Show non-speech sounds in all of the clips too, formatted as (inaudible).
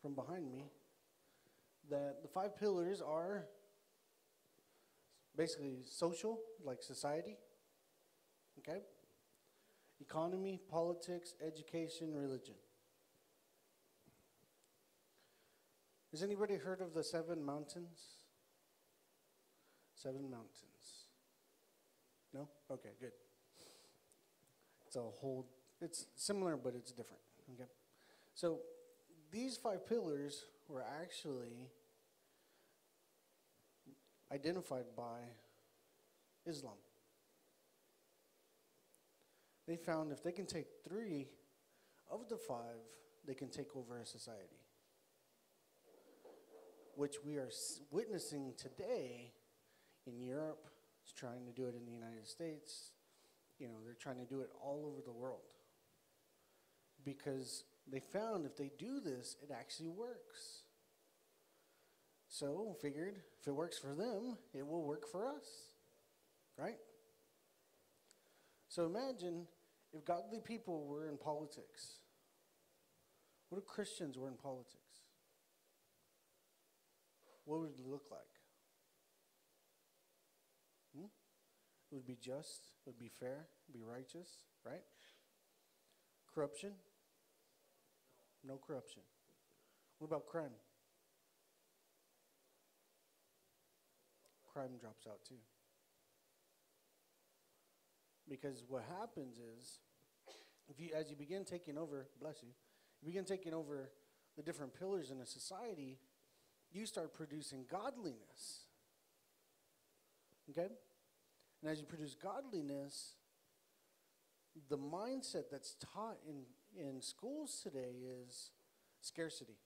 from behind me that the five pillars are basically social, like society, okay? Economy, politics, education, religion. Has anybody heard of the seven mountains? Seven mountains. No? Okay, good. It's a whole, it's similar, but it's different. Okay? So these five pillars were actually identified by Islam. They found if they can take three of the five, they can take over a society. Which we are witnessing today in Europe, it's trying to do it in the United States. You know, they're trying to do it all over the world. Because they found if they do this, it actually works. So, figured if it works for them, it will work for us. Right? So, imagine if godly people were in politics. What if Christians were in politics? What would it look like? Hmm? It would be just, it would be fair, it would be righteous, right? Corruption? No corruption. What about crime? Crime drops out too. Because what happens is, if you, as you begin taking over, bless you, you begin taking over the different pillars in a society, you start producing godliness. Okay? And as you produce godliness, the mindset that's taught in, in schools today is scarcity.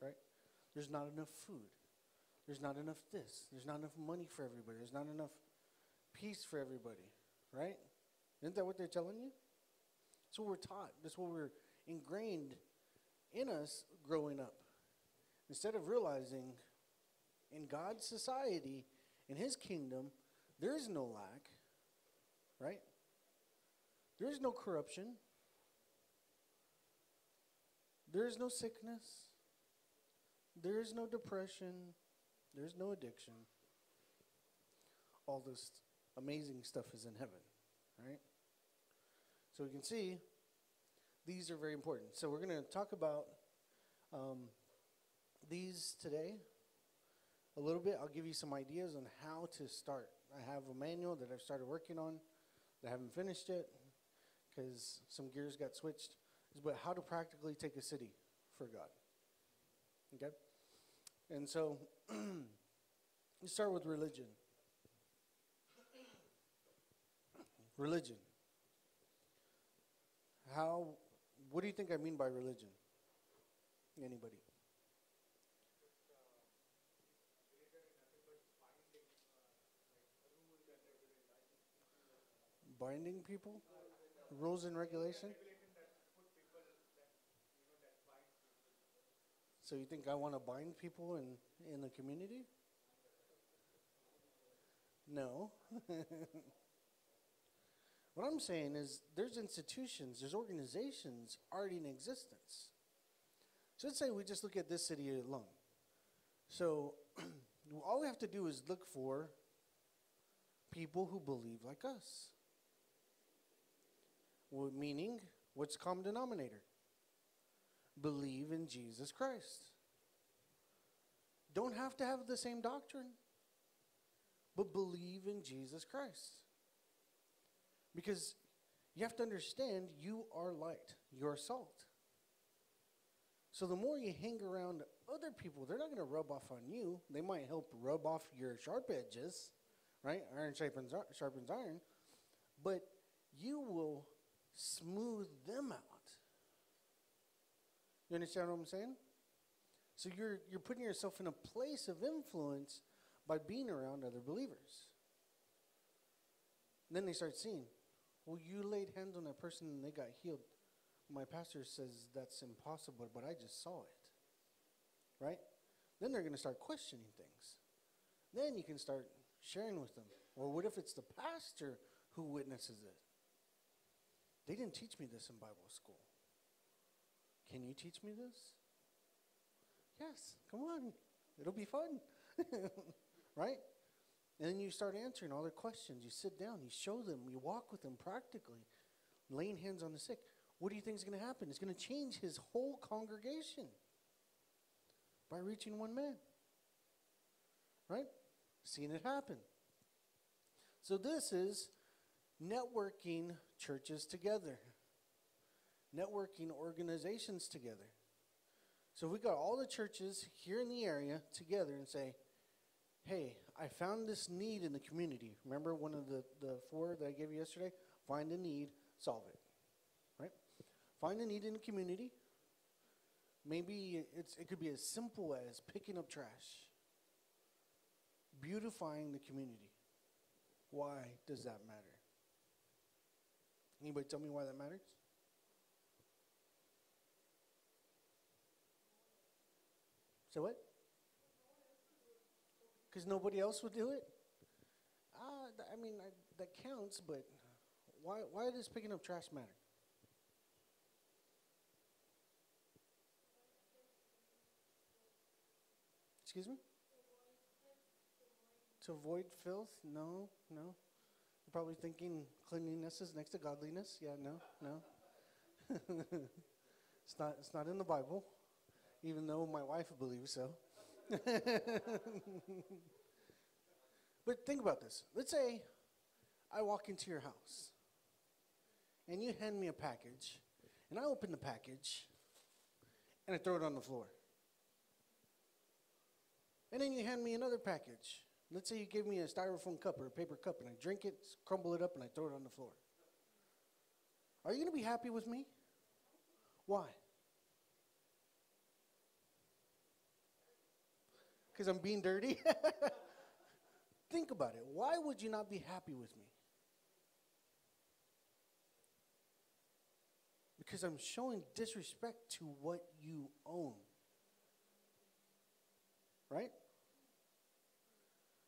Right? There's not enough food. There's not enough this. There's not enough money for everybody. There's not enough peace for everybody. Right? Isn't that what they're telling you? That's what we're taught. That's what we're ingrained in us growing up. Instead of realizing in God's society, in His kingdom, there is no lack, right? There is no corruption. There is no sickness. There is no depression. There is no addiction. All this amazing stuff is in heaven, right? So we can see these are very important. So we're going to talk about um, these today a little bit. I'll give you some ideas on how to start. I have a manual that I've started working on that I haven't finished yet because some gears got switched. But how to practically take a city for God. Okay? And so, (clears throat) you start with religion. Religion. How, what do you think I mean by religion? Anybody? Binding people? Rules and regulation? So you think I want to bind people in, in the community? No. (laughs) what I'm saying is there's institutions, there's organizations already in existence. So let's say we just look at this city alone. So (clears throat) all we have to do is look for people who believe like us. Well, meaning, what's common denominator? Believe in Jesus Christ. Don't have to have the same doctrine, but believe in Jesus Christ. Because you have to understand you are light, you're salt. So the more you hang around other people, they're not going to rub off on you. They might help rub off your sharp edges, right? Iron sharpens, sharpens iron. But you will smooth them out. You understand what I'm saying? So you're, you're putting yourself in a place of influence by being around other believers. And then they start seeing, well, you laid hands on that person and they got healed. My pastor says that's impossible, but I just saw it. Right? Then they're going to start questioning things. Then you can start sharing with them. Well, what if it's the pastor who witnesses it? They didn't teach me this in Bible school. Can you teach me this? Yes, come on. It'll be fun. (laughs) right? And then you start answering all their questions. You sit down, you show them, you walk with them practically, laying hands on the sick. What do you think is going to happen? It's going to change his whole congregation by reaching one man. Right? Seeing it happen. So, this is networking churches together, networking organizations together. So, we got all the churches here in the area together and say, hey, I found this need in the community. Remember one of the, the four that I gave you yesterday? Find a need, solve it. Right? Find a need in the community. Maybe it's, it could be as simple as picking up trash, beautifying the community. Why does that matter? Anybody tell me why that matters? So what? Because nobody else would do it? Uh, I mean, I, that counts, but why, why does picking up trash matter? Excuse me? To avoid filth? No, no. You're probably thinking cleanliness is next to godliness. Yeah, no, no. (laughs) it's not. It's not in the Bible, even though my wife believes so. (laughs) but think about this. Let's say I walk into your house, and you hand me a package, and I open the package, and I throw it on the floor. And then you hand me another package. Let's say you give me a styrofoam cup or a paper cup, and I drink it, crumble it up, and I throw it on the floor. Are you going to be happy with me? Why? Because I'm being dirty? (laughs) Think about it. Why would you not be happy with me? Because I'm showing disrespect to what you own. Right?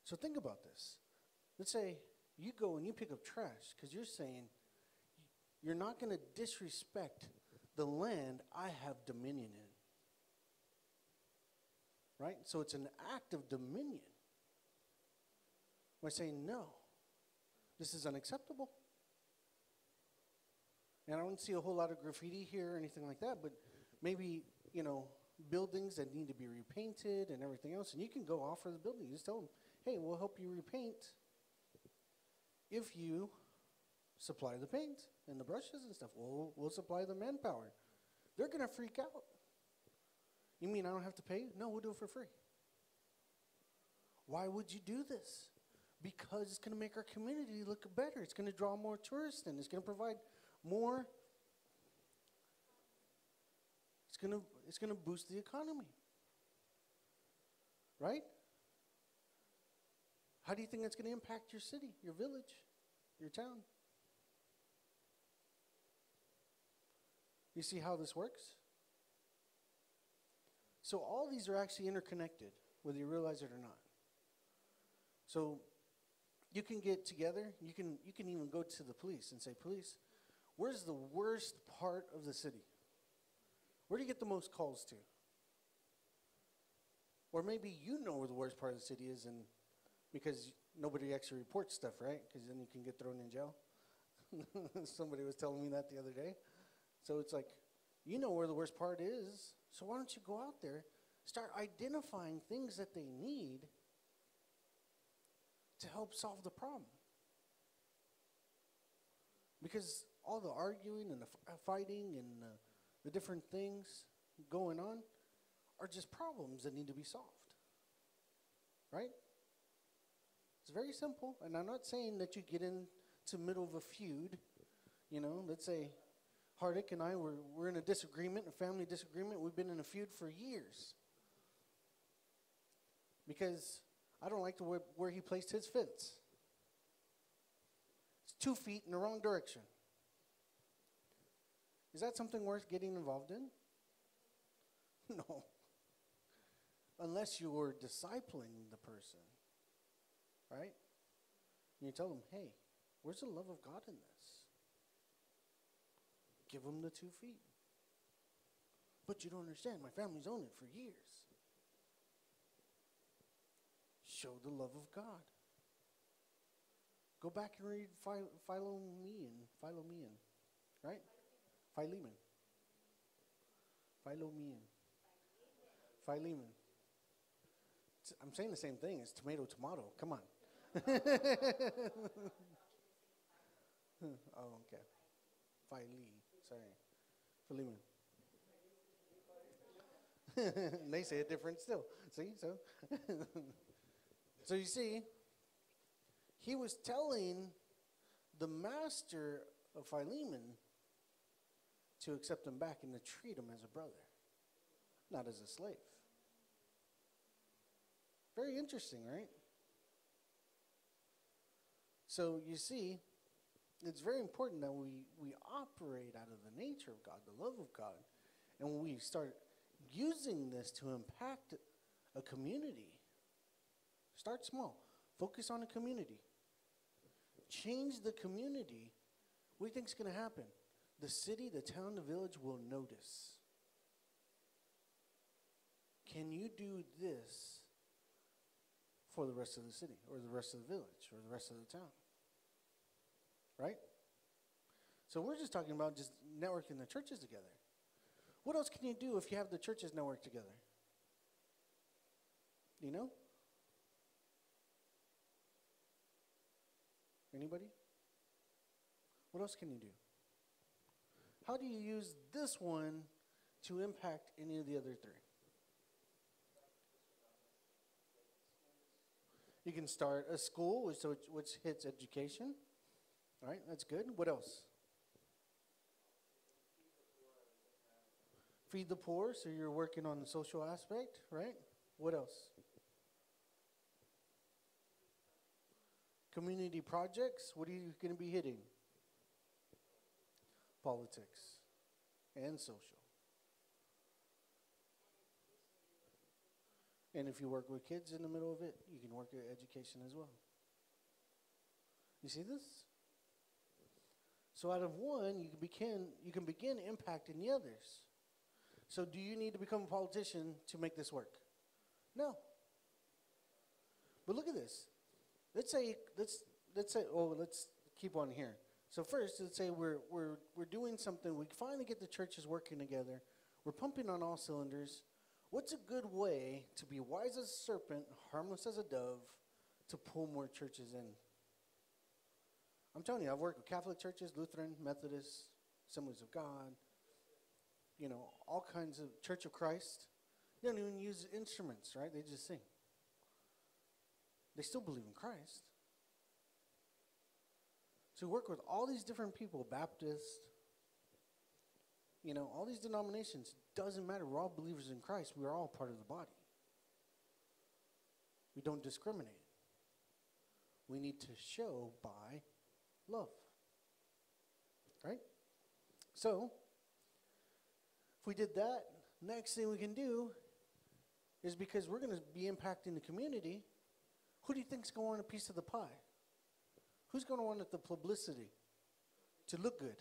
So think about this. Let's say you go and you pick up trash because you're saying you're not going to disrespect the land I have dominion in. Right? So it's an act of dominion. By saying, no, this is unacceptable. And I don't see a whole lot of graffiti here or anything like that, but maybe, you know, buildings that need to be repainted and everything else. And you can go offer the building. You just tell them, hey, we'll help you repaint if you supply the paint and the brushes and stuff. We'll, we'll supply the manpower. They're going to freak out. You mean I don't have to pay? No, we'll do it for free. Why would you do this? Because it's going to make our community look better. It's going to draw more tourists in. It's going to provide more. It's going to it's going to boost the economy. Right? How do you think that's going to impact your city, your village, your town? You see how this works? So all these are actually interconnected, whether you realize it or not. So you can get together, you can you can even go to the police and say, "Police, where's the worst part of the city? Where do you get the most calls to?" Or maybe you know where the worst part of the city is and because nobody actually reports stuff, right? Because then you can get thrown in jail. (laughs) Somebody was telling me that the other day. So it's like, you know where the worst part is, so why don't you go out there, start identifying things that they need to help solve the problem? Because all the arguing and the uh, fighting and uh, the different things going on are just problems that need to be solved. Right? It's very simple, and I'm not saying that you get into the middle of a feud. You know, let's say Hardick and I were we're in a disagreement, a family disagreement. We've been in a feud for years because I don't like the way, where he placed his fence. It's two feet in the wrong direction. Is that something worth getting involved in? (laughs) No. Unless you were discipling the person right? And you tell them, hey, where's the love of God in this? Give them the two feet. But you don't understand. My family's owned it for years. show the love of God. Go back and read Phi- Philomean, Philomean, right? Philemon. Philomean. Philemon. I'm saying the same thing. It's tomato, tomato. Come on. (laughs) oh, okay. Phile. Sorry. Philemon. (laughs) they say it different still. See? So (laughs) So you see, he was telling the master of Philemon to accept him back and to treat him as a brother, not as a slave. Very interesting, right? So you see, it's very important that we, we operate out of the nature of God, the love of God. And we start using this to impact a community, start small, focus on a community, change the community. What do you think is going to happen? The city, the town, the village will notice. Can you do this for the rest of the city, or the rest of the village, or the rest of the town? Right? So we're just talking about just networking the churches together. What else can you do if you have the churches network together? You know? Anybody? What else can you do? How do you use this one to impact any of the other three? You can start a school, which, which hits education. All right, that's good. What else? Feed the poor, so you're working on the social aspect, right? What else? Community projects, what are you going to be hitting? Politics and social. And if you work with kids in the middle of it, you can work at education as well. You see this? So out of one, you can begin you can begin impacting the others. So do you need to become a politician to make this work? No. But look at this. Let's say let's let's say oh let's keep on here. So first, let's say we're we're we're doing something. We finally get the churches working together. We're pumping on all cylinders. What's a good way to be wise as a serpent, harmless as a dove, to pull more churches in? I'm telling you, I've worked with Catholic churches, Lutheran, Methodist, Assemblies of God, you know, all kinds of Church of Christ. They don't even use instruments, right? They just sing. They still believe in Christ. So work with all these different people, Baptist, you know, all these denominations. Doesn't matter. We're all believers in Christ. We are all part of the body. We don't discriminate. We need to show by love. Right? So, if we did that, next thing we can do is because we're going to be impacting the community, who do you think's going to want a piece of the pie? Who's going to want the publicity to look good?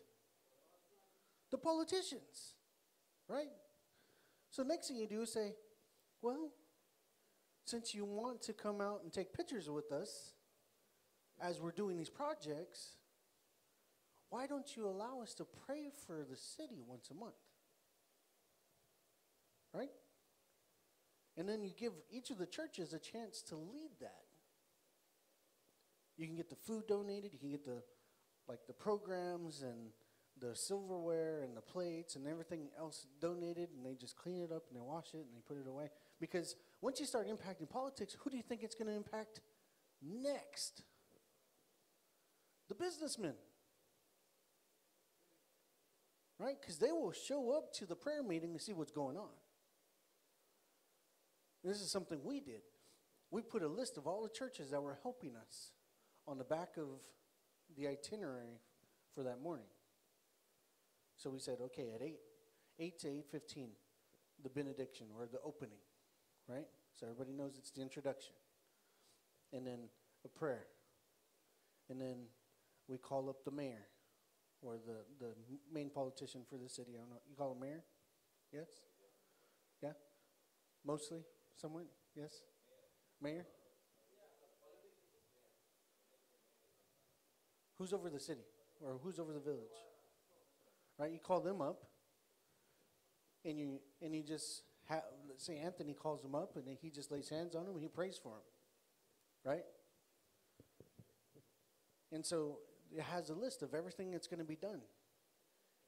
The politicians, right? So next thing you do is say, well, since you want to come out and take pictures with us as we're doing these projects, why don't you allow us to pray for the city once a month? Right? And then you give each of the churches a chance to lead that. You can get the food donated, you can get the like the programs and the silverware and the plates and everything else donated and they just clean it up and they wash it and they put it away. Because once you start impacting politics, who do you think it's going to impact next? The businessmen. Right? Because they will show up to the prayer meeting to see what's going on. This is something we did. We put a list of all the churches that were helping us on the back of the itinerary for that morning. So we said, okay, at 8, 8 to 8.15, the benediction or the opening, right? So everybody knows it's the introduction. And then a prayer. And then we call up the mayor or the, the main politician for the city. I don't know. You call the mayor? Yes? Yeah? Mostly? Someone? Yes? Mayor? Who's over the city or who's over the village? Right? You call them up and you, and you just have, say Anthony calls them up and he just lays hands on him and he prays for him. Right? And so it has a list of everything that's going to be done.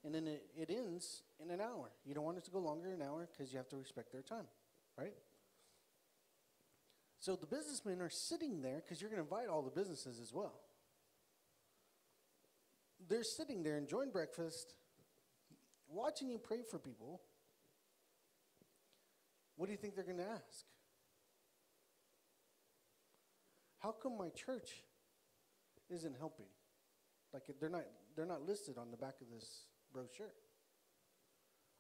And then it, it ends in an hour. You don't want it to go longer than an hour because you have to respect their time, right? So the businessmen are sitting there because you're going to invite all the businesses as well. They're sitting there enjoying breakfast, watching you pray for people. What do you think they're going to ask? How come my church isn't helping? Like they're not they're not listed on the back of this brochure.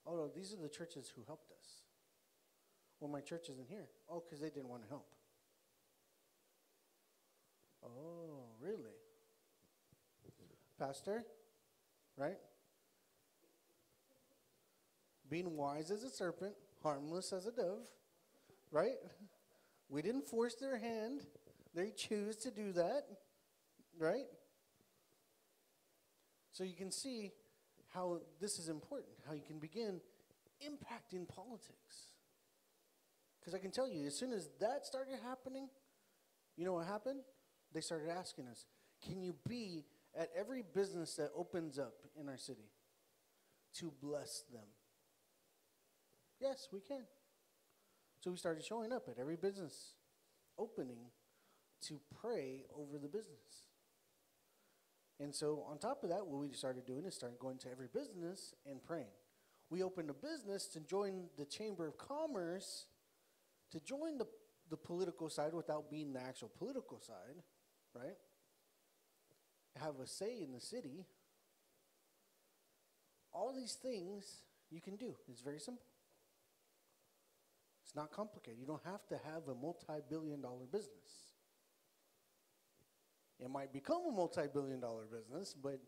Oh no, these are the churches who helped us. Well, my church isn't here. Oh, because they didn't want to help. Oh, really? Pastor, right? Being wise as a serpent, harmless as a dove, right? We didn't force their hand. They choose to do that, right? So you can see how this is important, how you can begin impacting politics. Because I can tell you, as soon as that started happening, you know what happened? They started asking us, can you be at every business that opens up in our city to bless them? Yes, we can. So we started showing up at every business opening to pray over the business. And so, on top of that, what we started doing is started going to every business and praying. We opened a business to join the Chamber of Commerce, to join the, the political side without being the actual political side, right? Have a say in the city. All these things you can do. It's very simple. It's not complicated. You don't have to have a multi billion dollar business. It might become a multi billion dollar business, but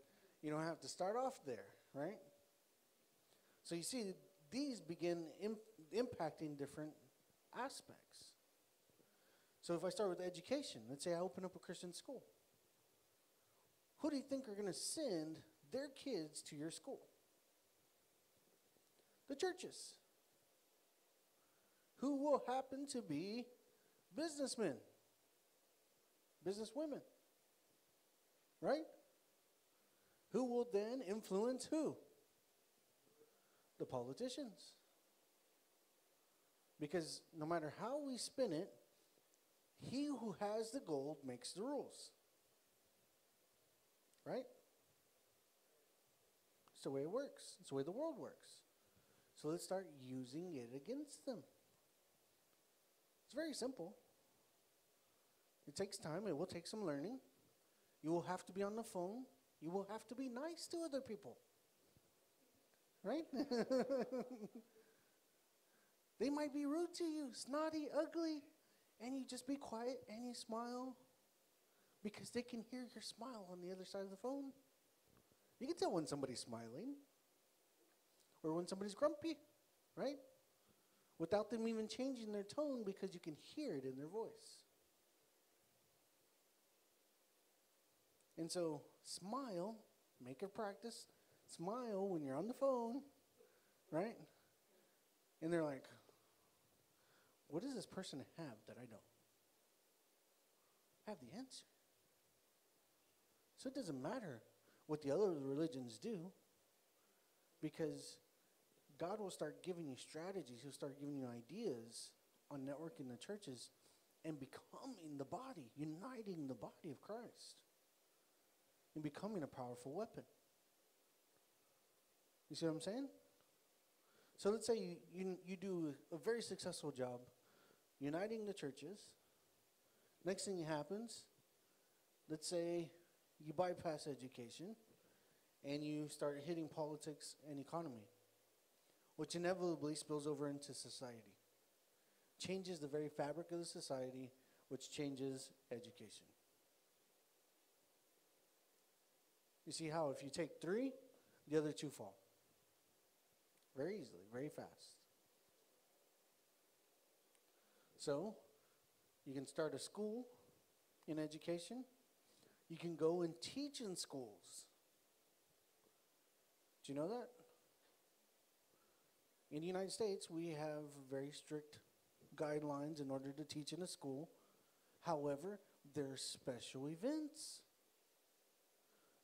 you don't have to start off there, right? So you see, these begin Im- impacting different aspects. So if I start with education, let's say I open up a Christian school. Who do you think are going to send their kids to your school? The churches. Who will happen to be businessmen, businesswomen? Right? Who will then influence who? The politicians. Because no matter how we spin it, he who has the gold makes the rules. Right? It's the way it works. It's the way the world works. So let's start using it against them. It's very simple. It takes time, it will take some learning. You will have to be on the phone. You will have to be nice to other people. Right? (laughs) they might be rude to you, snotty, ugly, and you just be quiet and you smile because they can hear your smile on the other side of the phone. You can tell when somebody's smiling or when somebody's grumpy, right? Without them even changing their tone because you can hear it in their voice. And so, smile, make a practice, smile when you're on the phone, right? And they're like, what does this person have that I don't? I have the answer. So it doesn't matter what the other religions do because God will start giving you strategies, He'll start giving you ideas on networking the churches and becoming the body, uniting the body of Christ and becoming a powerful weapon. You see what I'm saying? So let's say you, you, you do a very successful job uniting the churches. Next thing happens, let's say you bypass education and you start hitting politics and economy, which inevitably spills over into society. Changes the very fabric of the society, which changes education. You see how if you take three, the other two fall. Very easily, very fast. So, you can start a school in education. You can go and teach in schools. Do you know that? In the United States, we have very strict guidelines in order to teach in a school. However, there are special events.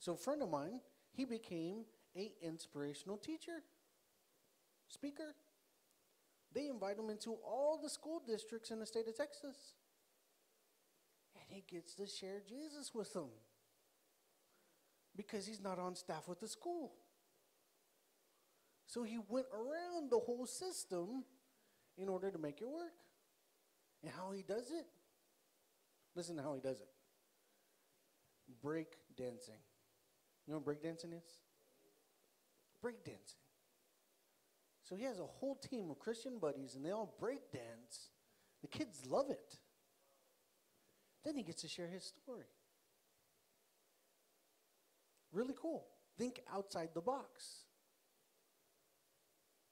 So, a friend of mine, he became a inspirational teacher, speaker. They invite him into all the school districts in the state of Texas. And he gets to share Jesus with them because he's not on staff with the school. So he went around the whole system in order to make it work. And how he does it? Listen to how he does it. Break dancing. You know what break dancing is? Breakdancing. So he has a whole team of Christian buddies and they all breakdance. The kids love it. Then he gets to share his story. Really cool. Think outside the box.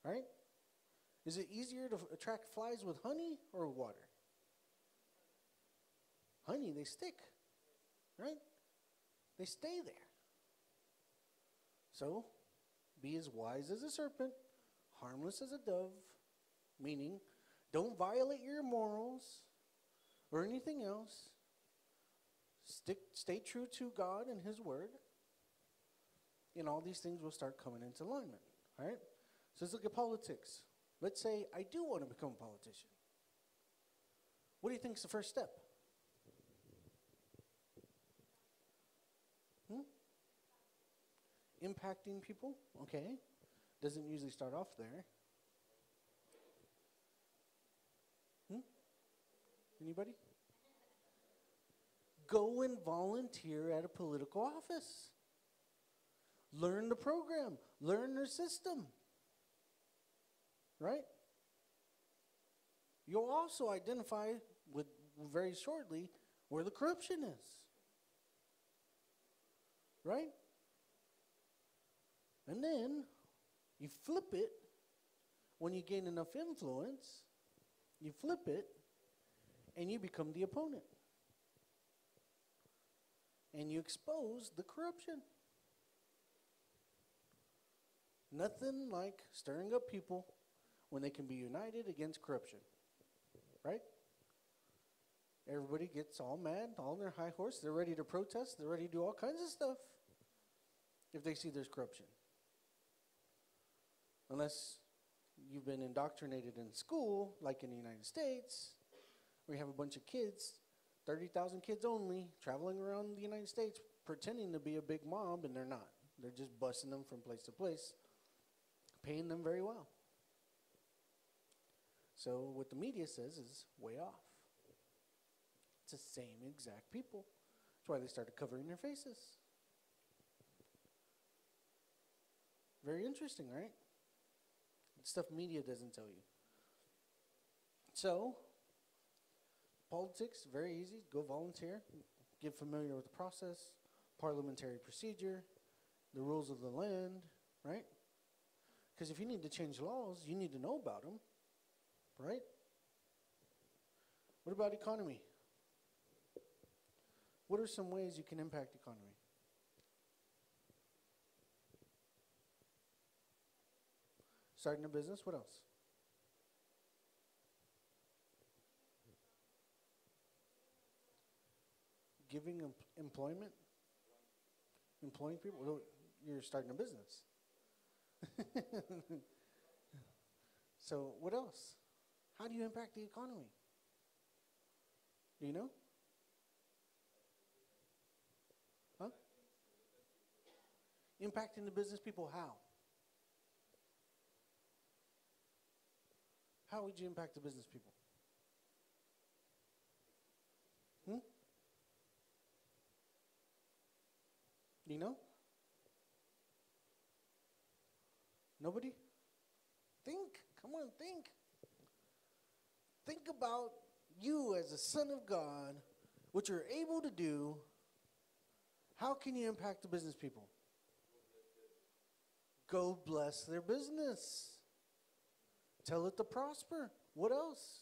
Right? Is it easier to attract flies with honey or water? Honey, they stick. Right? They stay there. So, be as wise as a serpent, harmless as a dove, meaning don't violate your morals or anything else. Stick, stay true to God and His Word, and all these things will start coming into alignment. All right? So let's look at politics. Let's say I do want to become a politician. What do you think is the first step? Hmm? Impacting people? Okay. Doesn't usually start off there. Hmm? Anybody? Go and volunteer at a political office. Learn the program, learn their system. Right? You'll also identify with very shortly where the corruption is. Right? And then you flip it when you gain enough influence, you flip it and you become the opponent. And you expose the corruption. Nothing like stirring up people when they can be united against corruption. Right? Everybody gets all mad, all on their high horse. They're ready to protest. They're ready to do all kinds of stuff if they see there's corruption. Unless you've been indoctrinated in school, like in the United States, where you have a bunch of kids, 30,000 kids only, traveling around the United States pretending to be a big mob, and they're not. They're just busing them from place to place, paying them very well. So, what the media says is way off. It's the same exact people. That's why they started covering their faces. Very interesting, right? Stuff media doesn't tell you. So, politics, very easy. Go volunteer, get familiar with the process, parliamentary procedure, the rules of the land, right? Because if you need to change laws, you need to know about them, right? What about economy? What are some ways you can impact economy? Starting a business, what else? Giving em- employment? Employing people? You're starting a business. (laughs) so, what else? How do you impact the economy? Do you know? Huh? Impacting the business people, how? How would you impact the business people? Hmm? You know? Nobody? Think. Come on, think. Think about you as a son of God, what you're able to do. How can you impact the business people? Go bless their business. Tell it to prosper. What else?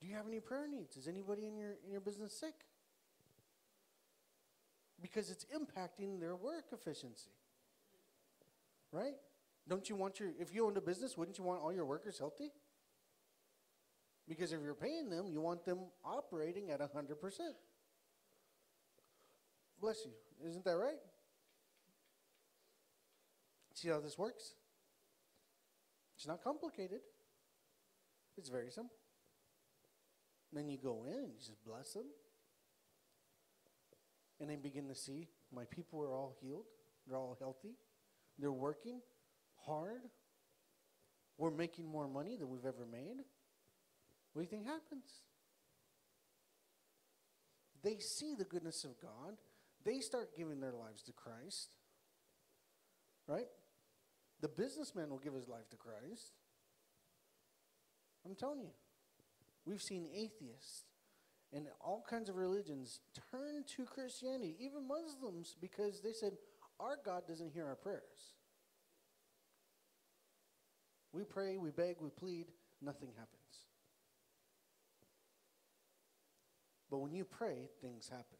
Do you have any prayer needs? Is anybody in your in your business sick? Because it's impacting their work efficiency. Right? Don't you want your if you owned a business, wouldn't you want all your workers healthy? Because if you're paying them, you want them operating at 100%. Bless you. Isn't that right? See how this works? It's not complicated. It's very simple. then you go in and you just bless them. And they begin to see my people are all healed. They're all healthy. They're working hard. We're making more money than we've ever made. What do you think happens? They see the goodness of God. They start giving their lives to Christ. Right? The businessman will give his life to Christ. I'm telling you. We've seen atheists and all kinds of religions turn to Christianity, even Muslims, because they said, Our God doesn't hear our prayers. We pray, we beg, we plead, nothing happens. But when you pray, things happen.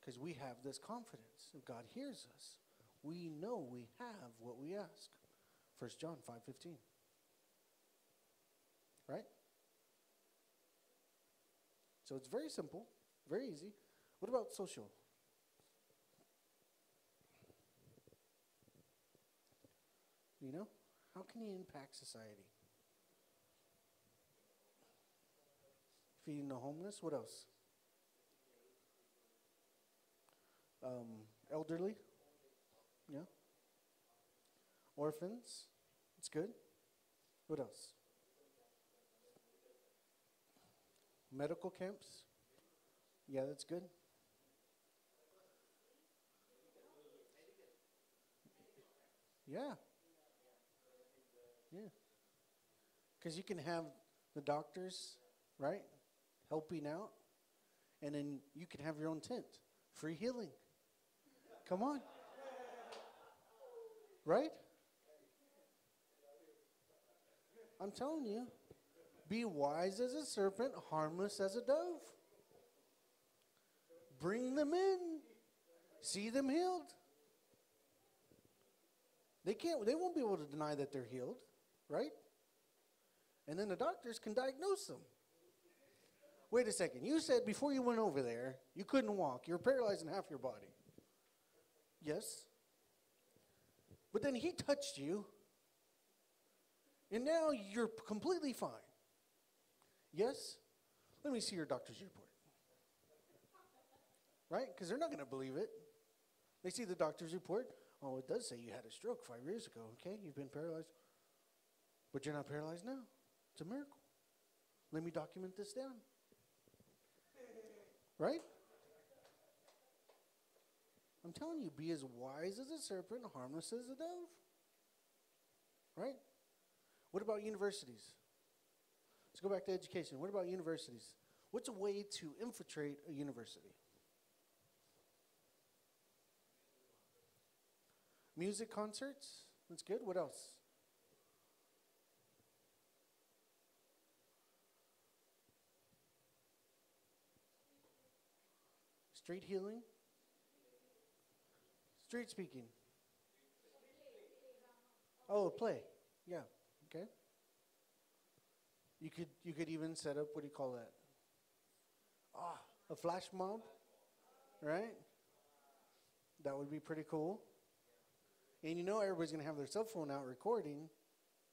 Because we have this confidence. God hears us, we know we have what we ask. 1 John 5:15. Right? So it's very simple, very easy. What about social? You know, how can you impact society? Feeding the homeless. What else? Um, elderly. Yeah. Orphans. It's good. What else? Medical camps. Yeah, that's good. Yeah. Yeah. Because you can have the doctors, right, helping out, and then you can have your own tent. Free healing. Come on. Right? I'm telling you. Be wise as a serpent, harmless as a dove. Bring them in. See them healed. They can't they won't be able to deny that they're healed, right? And then the doctors can diagnose them. Wait a second. You said before you went over there, you couldn't walk. You're paralyzed in half your body. Yes. But then he touched you, and now you're completely fine. Yes? Let me see your doctor's report. Right? Because they're not going to believe it. They see the doctor's report. Oh, it does say you had a stroke five years ago. Okay, you've been paralyzed. But you're not paralyzed now. It's a miracle. Let me document this down. Right? I'm telling you, be as wise as a serpent, harmless as a dove. Right? What about universities? Let's go back to education. What about universities? What's a way to infiltrate a university? Music concerts? That's good. What else? Street healing? Street speaking? Oh, play. Yeah. Okay. You could you could even set up what do you call that? Ah, a flash mob, right? That would be pretty cool. And you know everybody's gonna have their cell phone out recording,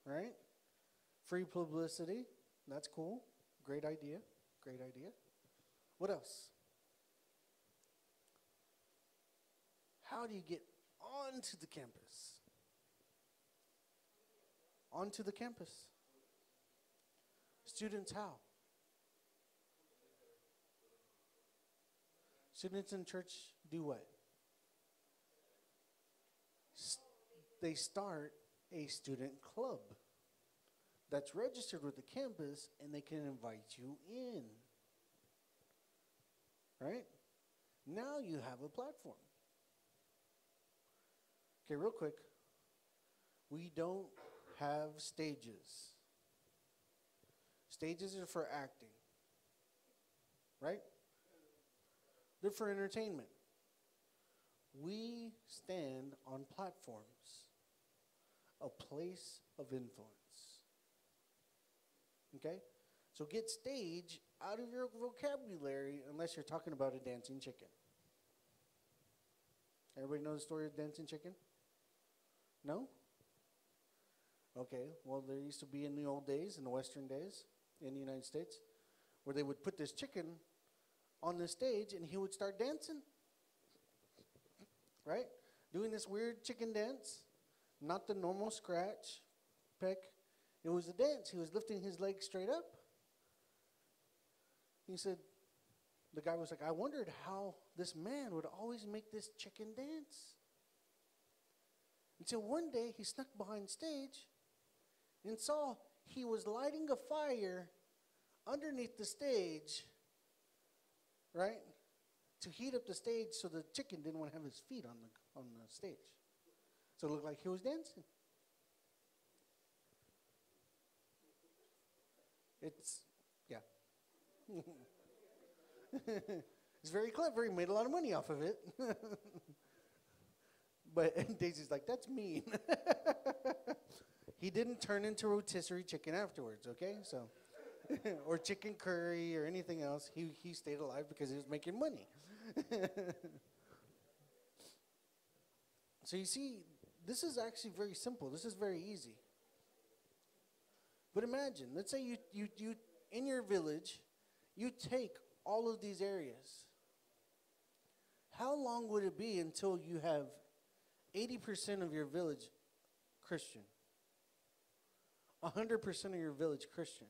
right? Free publicity. That's cool. Great idea. Great idea. What else? How do you get onto the campus? Onto the campus. Students, how? Students in church do what? S- they start a student club that's registered with the campus and they can invite you in. Right? Now you have a platform. Okay, real quick. We don't have stages. Stages are for acting, right? They're for entertainment. We stand on platforms, a place of influence. Okay? So get stage out of your vocabulary unless you're talking about a dancing chicken. Everybody know the story of dancing chicken? No? Okay, well, there used to be in the old days, in the Western days, in the United States, where they would put this chicken on the stage and he would start dancing. Right? Doing this weird chicken dance, not the normal scratch, peck. It was a dance. He was lifting his legs straight up. He said, the guy was like, I wondered how this man would always make this chicken dance. Until one day he snuck behind stage and saw he was lighting a fire underneath the stage, right? To heat up the stage so the chicken didn't want to have his feet on the, on the stage. So it looked like he was dancing. It's, yeah. (laughs) it's very clever. He made a lot of money off of it. (laughs) but (laughs) Daisy's like, that's mean. (laughs) he didn't turn into rotisserie chicken afterwards, okay? So, (laughs) or chicken curry or anything else. He, he stayed alive because he was making money. so you see, this is actually very simple. This is very easy. But imagine, let's say you, you, you in your village, you take all of these areas. How long would it be until you have 80% of your village Christian? 100% of your village Christian?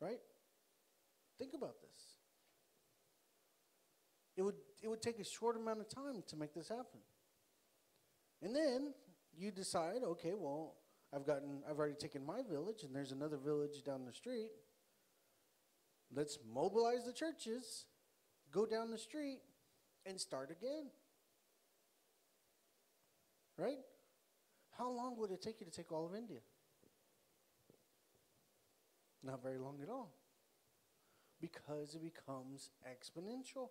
Right? Think about this. It would, it would take a short amount of time to make this happen. And then you decide, okay, well, I've gotten I've already taken my village and there's another village down the street. Let's mobilize the churches, go down the street and start again. Right? How long would it take you to take all of India? Not very long at all. Because it becomes exponential.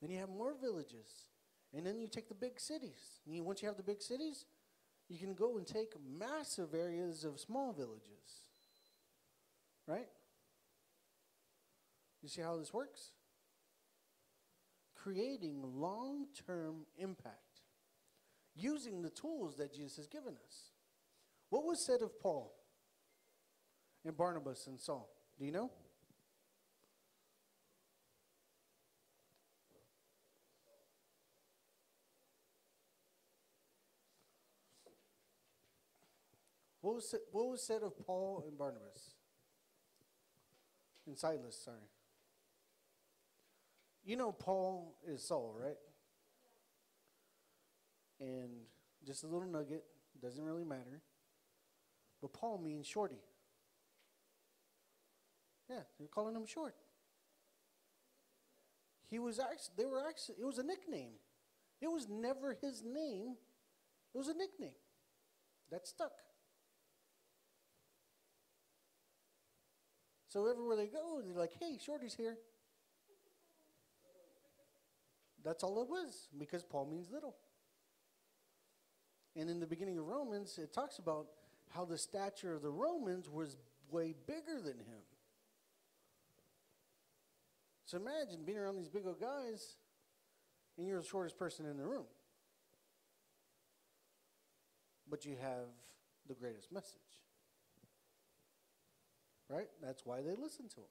Then you have more villages. And then you take the big cities. And you, once you have the big cities, you can go and take massive areas of small villages. Right? You see how this works? Creating long term impact using the tools that Jesus has given us. What was said of Paul and Barnabas and Saul? Do you know? What was, what was said of Paul and Barnabas? And Silas, sorry. You know Paul is Saul, right? And just a little nugget, doesn't really matter. But Paul means shorty. Yeah, they're calling him short. He was actually, they were actually, it was a nickname. It was never his name, it was a nickname that stuck. So everywhere they go, they're like, hey, Shorty's here. That's all it was, because Paul means little. And in the beginning of Romans, it talks about how the stature of the Romans was way bigger than him. So imagine being around these big old guys, and you're the shortest person in the room. But you have the greatest message. Right? That's why they listen to him.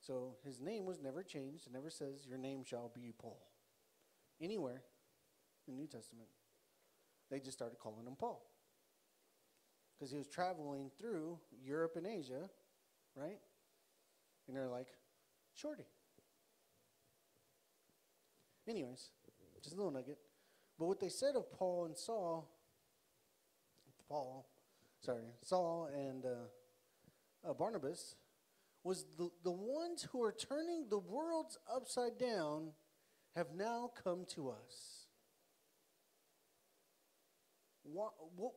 So his name was never changed. It never says, Your name shall be Paul. Anywhere the New Testament. They just started calling him Paul. Because he was traveling through Europe and Asia, right? And they're like, Shorty. Anyways, just a little nugget. But what they said of Paul and Saul, Paul, sorry, Saul and uh, uh, Barnabas, was the, the ones who are turning the worlds upside down have now come to us.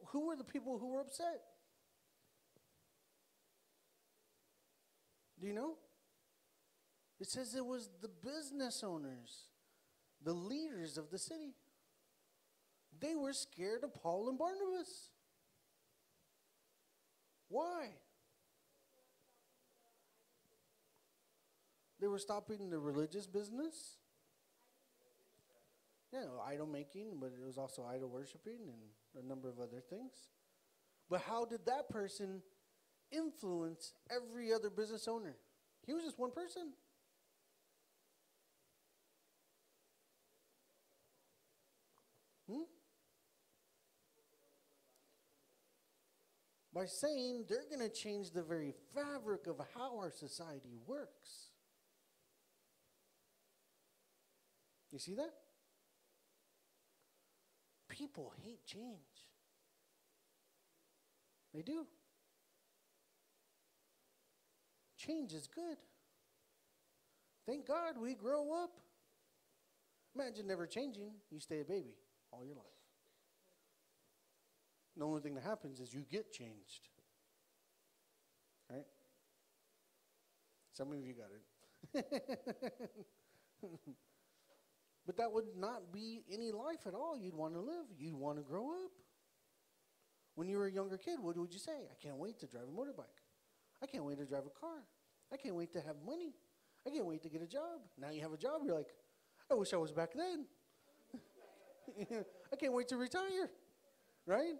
Who were the people who were upset? Do you know? It says it was the business owners, the leaders of the city. They were scared of Paul and Barnabas. Why? They were stopping the religious business. Yeah, idol making, but it was also idol worshiping and a number of other things. But how did that person influence every other business owner? He was just one person. Hmm? By saying they're going to change the very fabric of how our society works. You see that? People hate change. They do. Change is good. Thank God we grow up. Imagine never changing. You stay a baby all your life. The only thing that happens is you get changed. Right? Some of you got it. (laughs) but that would not be any life at all you'd want to live. You'd want to grow up. When you were a younger kid, what would you say? I can't wait to drive a motorbike. I can't wait to drive a car. I can't wait to have money. I can't wait to get a job. Now you have a job, you're like, I wish I was back then. (laughs) I can't wait to retire, right?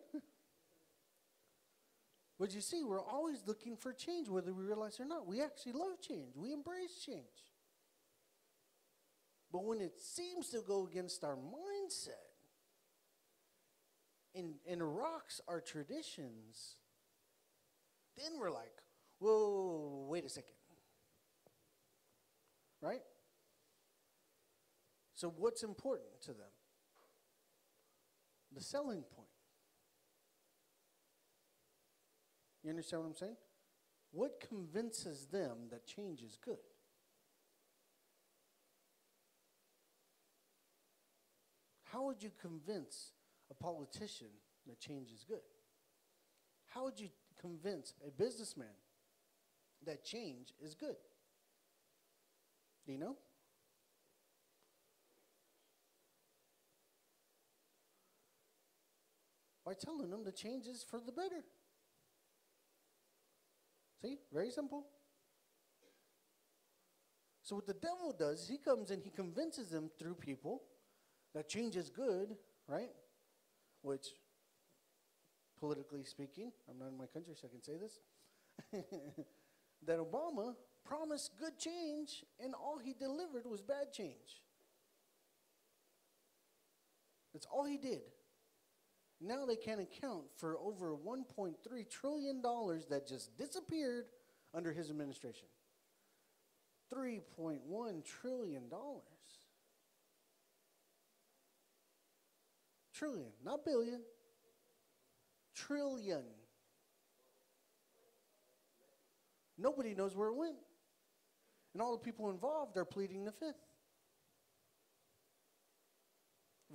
But you see, we're always looking for change, whether we realize it or not. We actually love change, we embrace change. But when it seems to go against our mindset and, and rocks our traditions, then we're like, whoa, wait a second. Right? So, what's important to them? The selling point. You understand what I'm saying? What convinces them that change is good? How would you convince a politician that change is good? How would you convince a businessman that change is good? Do you know? By telling them the change is for the better. See? Very simple. So, what the devil does, he comes and he convinces them through people that change is good, right? Which, politically speaking, I'm not in my country, so I can say this, (laughs) that Obama promised good change and all he delivered was bad change. That's all he did. Now they can't account for over $1.3 trillion that just disappeared under his administration. $3.1 trillion. Trillion, not billion. Trillion. Nobody knows where it went. And all the people involved are pleading the fifth.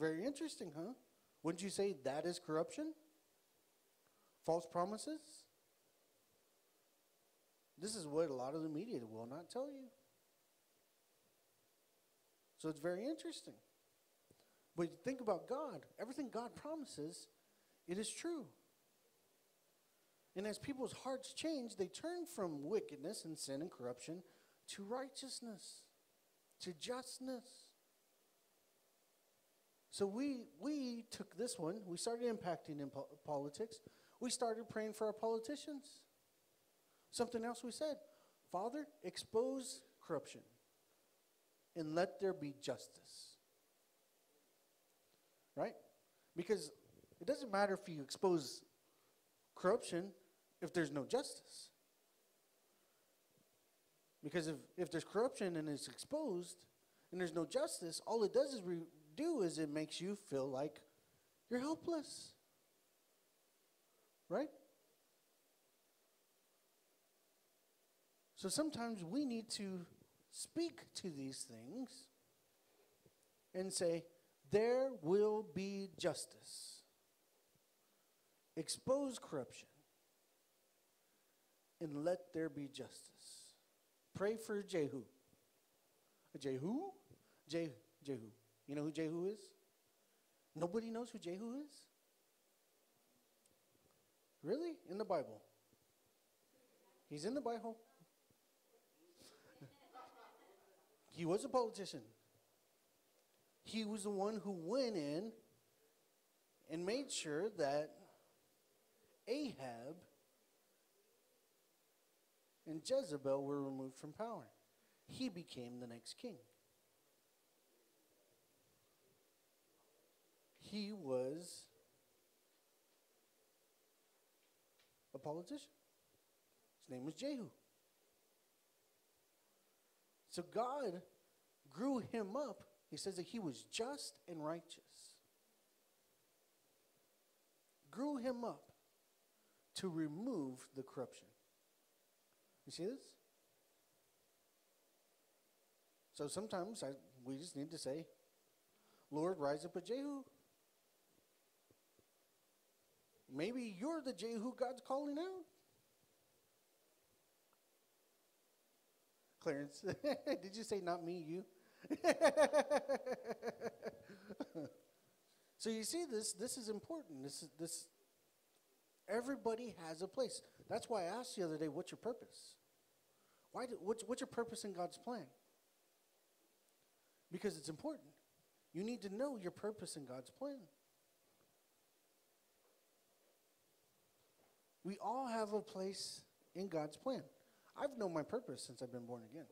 Very interesting, huh? Wouldn't you say that is corruption? False promises? This is what a lot of the media will not tell you. So it's very interesting. But think about God, everything God promises, it is true. And as people's hearts change, they turn from wickedness and sin and corruption to righteousness, to justness. So we, we took this one, we started impacting in po- politics. We started praying for our politicians. Something else we said Father, expose corruption and let there be justice. Right? Because it doesn't matter if you expose corruption if there's no justice. Because if, if there's corruption and it's exposed and there's no justice, all it does is do is it makes you feel like you're helpless. Right? So sometimes we need to speak to these things and say, there will be justice. expose corruption, and let there be justice. Pray for Jehu. Jehu? Je- Jehu. You know who Jehu is? Nobody knows who Jehu is? Really? In the Bible? He's in the Bible. (laughs) he was a politician. He was the one who went in and made sure that Ahab and Jezebel were removed from power. He became the next king. He was a politician. His name was Jehu. So God grew him up. He says that he was just and righteous. Grew him up to remove the corruption. You see this? So sometimes I, we just need to say, Lord, rise up a Jehu. Maybe you're the Jehu God's calling out. Clarence, (laughs) did you say not me, you? (laughs) so you see this this is important. This is this everybody has a place. That's why I asked the other day, what's your purpose? Why do, what's, what's your purpose in God's plan? Because it's important. You need to know your purpose in God's plan. We all have a place in God's plan. I've known my purpose since I've been born again.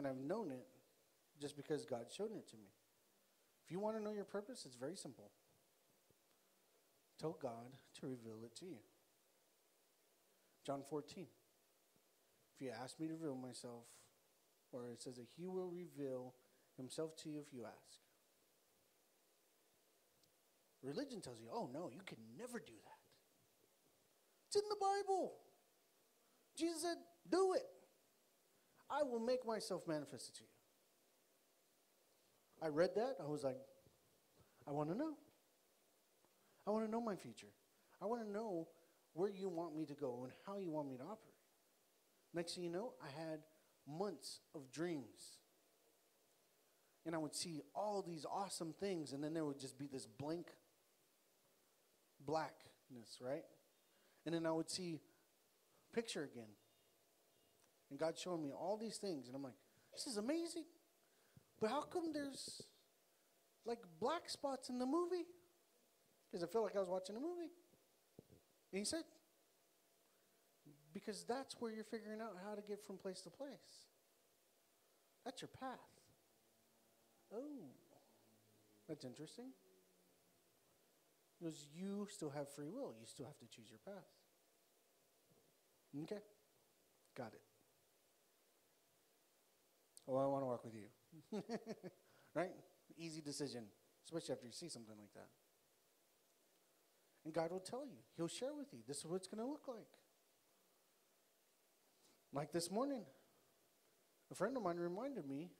And I've known it just because God showed it to me. If you want to know your purpose, it's very simple. Tell God to reveal it to you. John 14. If you ask me to reveal myself, or it says that He will reveal Himself to you if you ask. Religion tells you, oh no, you can never do that. It's in the Bible. Jesus said, do it. I will make myself manifested to you. I read that. I was like, I want to know. I want to know my future. I want to know where you want me to go and how you want me to operate. Next thing you know, I had months of dreams. And I would see all these awesome things, and then there would just be this blank blackness, right? And then I would see picture again. And God showing me all these things, and I'm like, this is amazing. But how come there's like black spots in the movie? Because I feel like I was watching a movie. And he said, because that's where you're figuring out how to get from place to place. That's your path. Oh, that's interesting. Because you still have free will. You still have to choose your path. Okay? Got it. Oh, I want to work with you. (laughs) right? Easy decision, especially after you see something like that. And God will tell you, He'll share with you, this is what it's going to look like. Like this morning, a friend of mine reminded me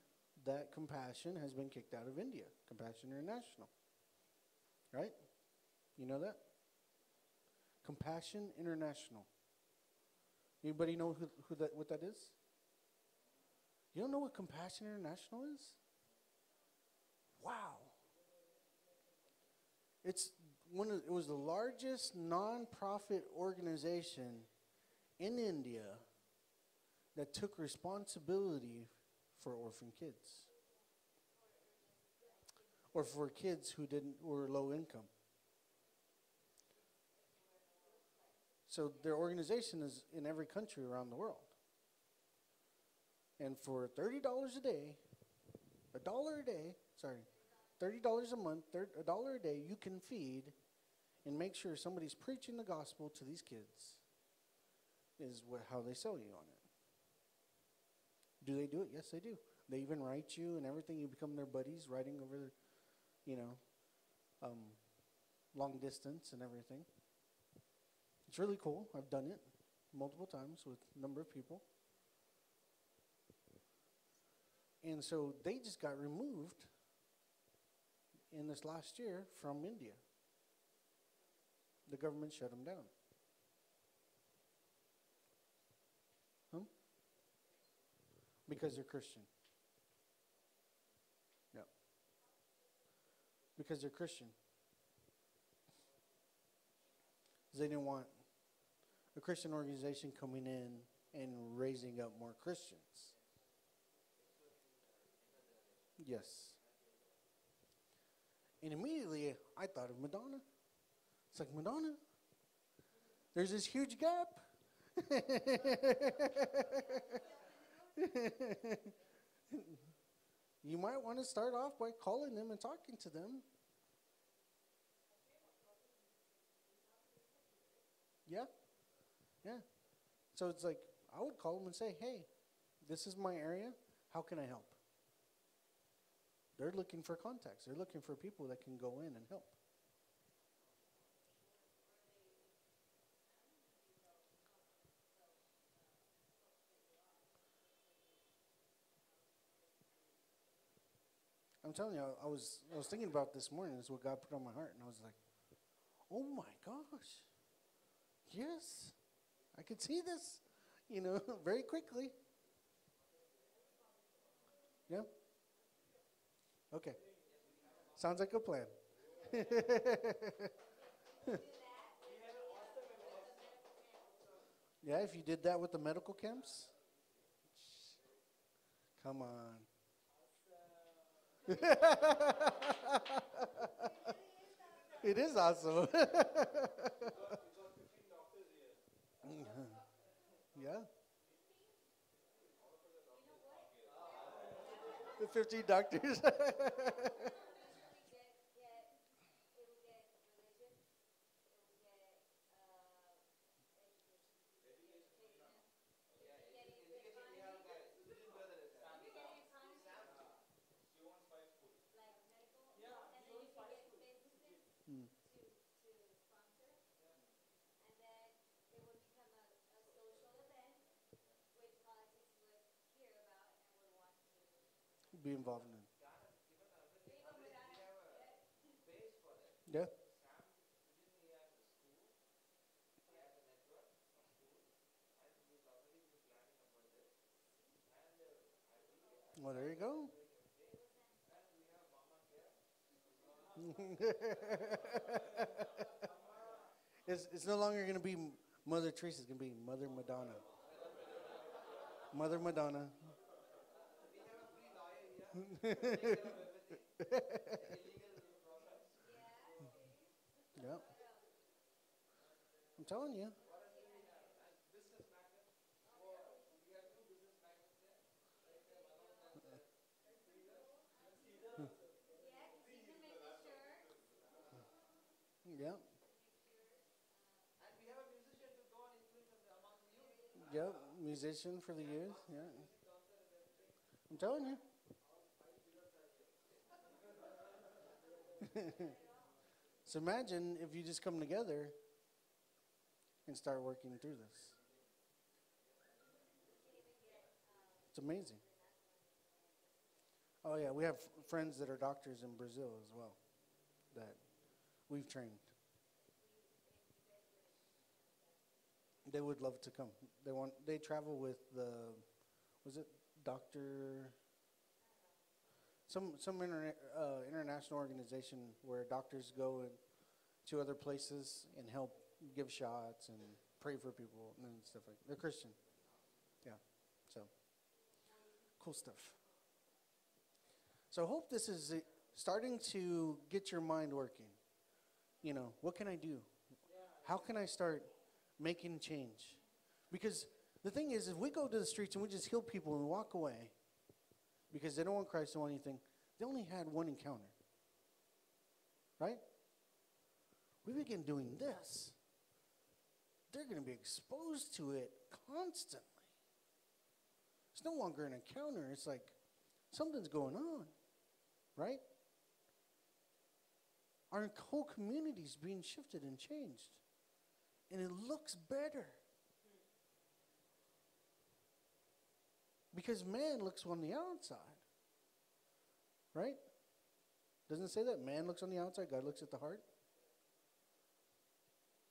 that Compassion has been kicked out of India, Compassion International. Right? You know that? Compassion International. Anybody know who, who that, what that is? You don't know what Compassion International is? Wow. It's one of, it was the largest nonprofit organization in India that took responsibility for orphan kids or for kids who didn't were low income. So their organization is in every country around the world. And for $30 a day, a dollar a day, sorry, $30 a month, a dollar a day, you can feed and make sure somebody's preaching the gospel to these kids is what, how they sell you on it. Do they do it? Yes, they do. They even write you and everything. You become their buddies, writing over, you know, um, long distance and everything. It's really cool. I've done it multiple times with a number of people. And so they just got removed in this last year from India. The government shut them down. Huh? Because they're Christian. Yeah. Because they're Christian. They didn't want a Christian organization coming in and raising up more Christians. Yes. And immediately I thought of Madonna. It's like, Madonna, there's this huge gap. (laughs) you might want to start off by calling them and talking to them. Yeah. Yeah. So it's like, I would call them and say, hey, this is my area. How can I help? They're looking for contacts. They're looking for people that can go in and help. I'm telling you, I, was I was thinking about this morning. This Is what God put on my heart, and I was like, "Oh my gosh, yes, I could see this," you know, (laughs) very quickly. Yeah. Okay. Sounds like a plan. (laughs) yeah, if you did that with the medical camps, come on. (laughs) it is awesome. (laughs) yeah. The 15 doctors. (laughs) be involved in. Yeah. Well, there you go. (laughs) it's, it's no longer going to be Mother Teresa. It's going to be Mother Madonna. Mother Madonna. (laughs) yep. I'm telling you. (laughs) Yep, musician for the youth. Yeah. I'm telling you. (laughs) so imagine if you just come together and start working through this. It's amazing. Oh yeah, we have friends that are doctors in Brazil as well that we've trained. They would love to come. They want. They travel with the. Was it Doctor? Some some interna- uh, international organization where doctors go to other places and help give shots and pray for people and stuff like. They're Christian. Yeah. So cool stuff. So I hope this is uh, starting to get your mind working. You know, what can I do? How can I start making change? Because the thing is, if we go to the streets and we just heal people and walk away because they don't want Christ, don't want anything, they only had one encounter. Right? We begin doing this, they're going to be exposed to it constantly. It's no longer an encounter, it's like something's going on. Right? Our whole community is being shifted and changed. And it looks better. Because man looks on the outside. Right? Doesn't it say that man looks on the outside, God looks at the heart?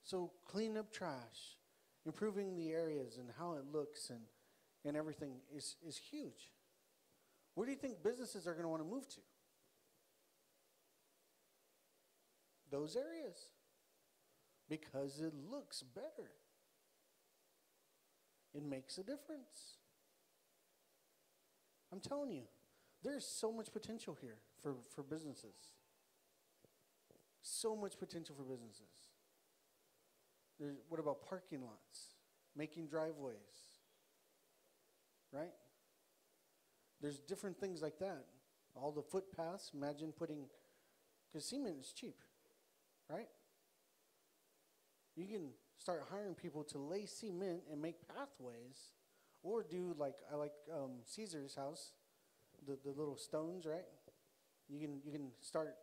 So clean up trash, improving the areas and how it looks and, and everything is, is huge. Where do you think businesses are going to want to move to? Those areas. Because it looks better. It makes a difference. I'm telling you, there's so much potential here for, for businesses. So much potential for businesses. There's, what about parking lots? Making driveways? Right? There's different things like that. All the footpaths, imagine putting, because cement is cheap, right? You can start hiring people to lay cement and make pathways, or do like I like um, Caesar's house, the, the little stones, right? You can you can start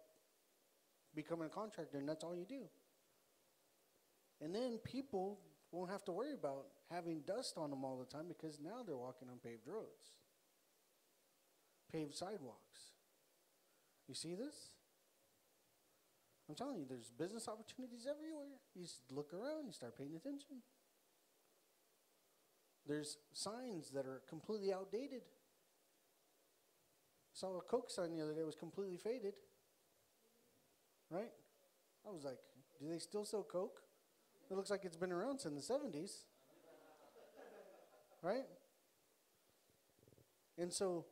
becoming a contractor, and that's all you do. And then people won't have to worry about having dust on them all the time because now they're walking on paved roads, paved sidewalks. You see this? I'm telling you, there's business opportunities everywhere. You just look around, you start paying attention. There's signs that are completely outdated. Saw a Coke sign the other day was completely faded. Right? I was like, do they still sell Coke? It looks like it's been around since the 70s. Right? And so,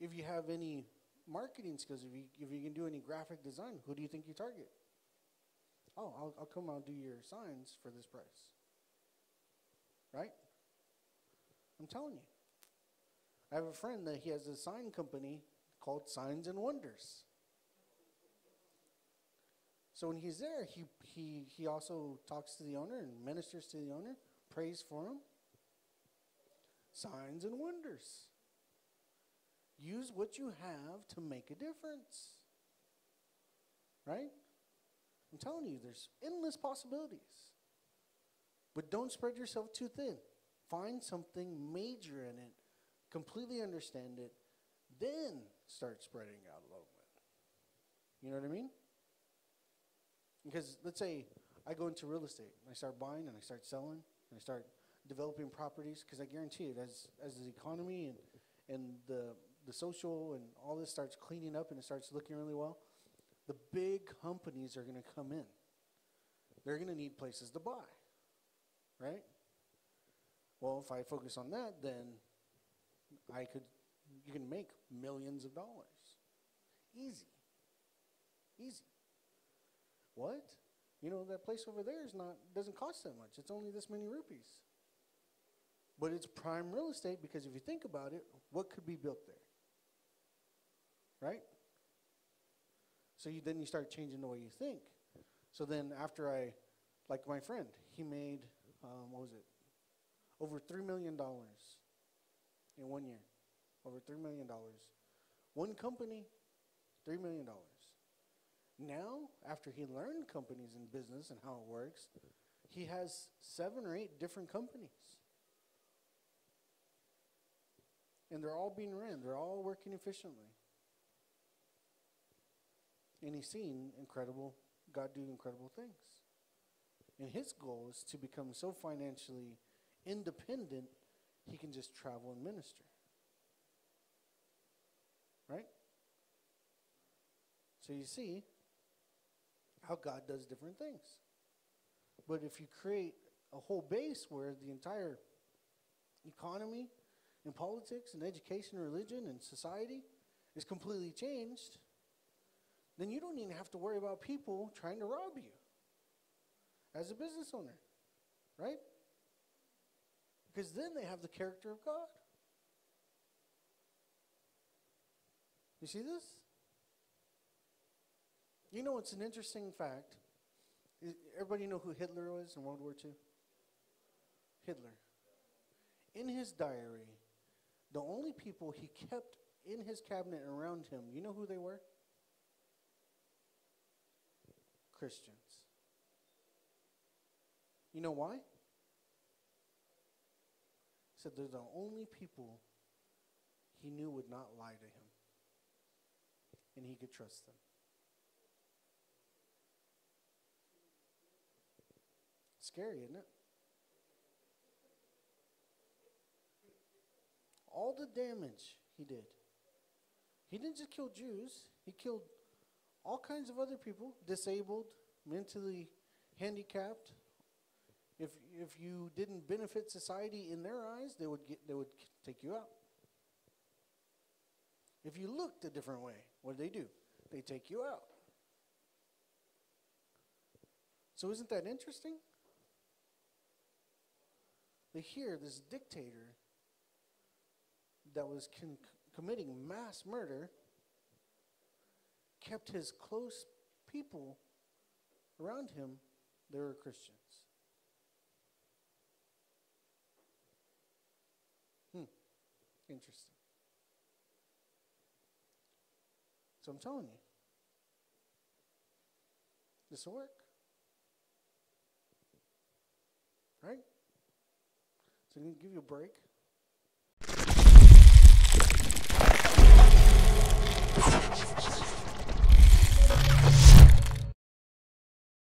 if you have any marketing skills, if you, if you can do any graphic design, who do you think you target? Oh, I'll, I'll come out and do your signs for this price. Right? I'm telling you. I have a friend that he has a sign company called Signs and Wonders. So when he's there, he, he, he also talks to the owner and ministers to the owner, prays for him. Signs and wonders. Use what you have to make a difference. Right? I'm telling you, there's endless possibilities. But don't spread yourself too thin. Find something major in it, completely understand it, then start spreading out a little bit. You know what I mean? Because let's say I go into real estate, and I start buying and I start selling, and I start developing properties, because I guarantee it, as, as the economy and, and the, the social and all this starts cleaning up and it starts looking really well, the big companies are going to come in. They're going to need places to buy, right? Well, if I focus on that, then I could, you can make millions of dollars. Easy. Easy. What? You know, that place over there is not, doesn't cost that much. It's only this many rupees. But it's prime real estate because if you think about it, what could be built there? Right? So you, then you start changing the way you think. So then after I, like my friend, he made, um, what was it? Over $3 million in one year. Over $3 million. One company, $3 million. Now, after he learned companies and business and how it works, he has seven or eight different companies. And they're all being ran, they're all working efficiently. And he's seen incredible, God do incredible things. And his goal is to become so financially independent, he can just travel and minister. Right? So you see how God does different things. But if you create a whole base where the entire economy and politics and education religion and society is completely changed, then you don't even have to worry about people trying to rob you as a business owner, right? Because then they have the character of God. You see this? You know, it's an interesting fact. Everybody know who Hitler was in World War II? Hitler. In his diary, the only people he kept in his cabinet around him, you know who they were? Christians. You know why? Said they're the only people he knew would not lie to him. and he could trust them. Scary, isn't it? All the damage he did. He didn't just kill Jews, he killed all kinds of other people, disabled, mentally handicapped. If, if you didn't benefit society in their eyes, they would, get, they would take you out. If you looked a different way, what do they do? They take you out. So, isn't that interesting? They hear this dictator that was con- committing mass murder kept his close people around him, they were Christians. Hmm, interesting. So I'm telling you, this will work. Right? So I'm going to give you a break.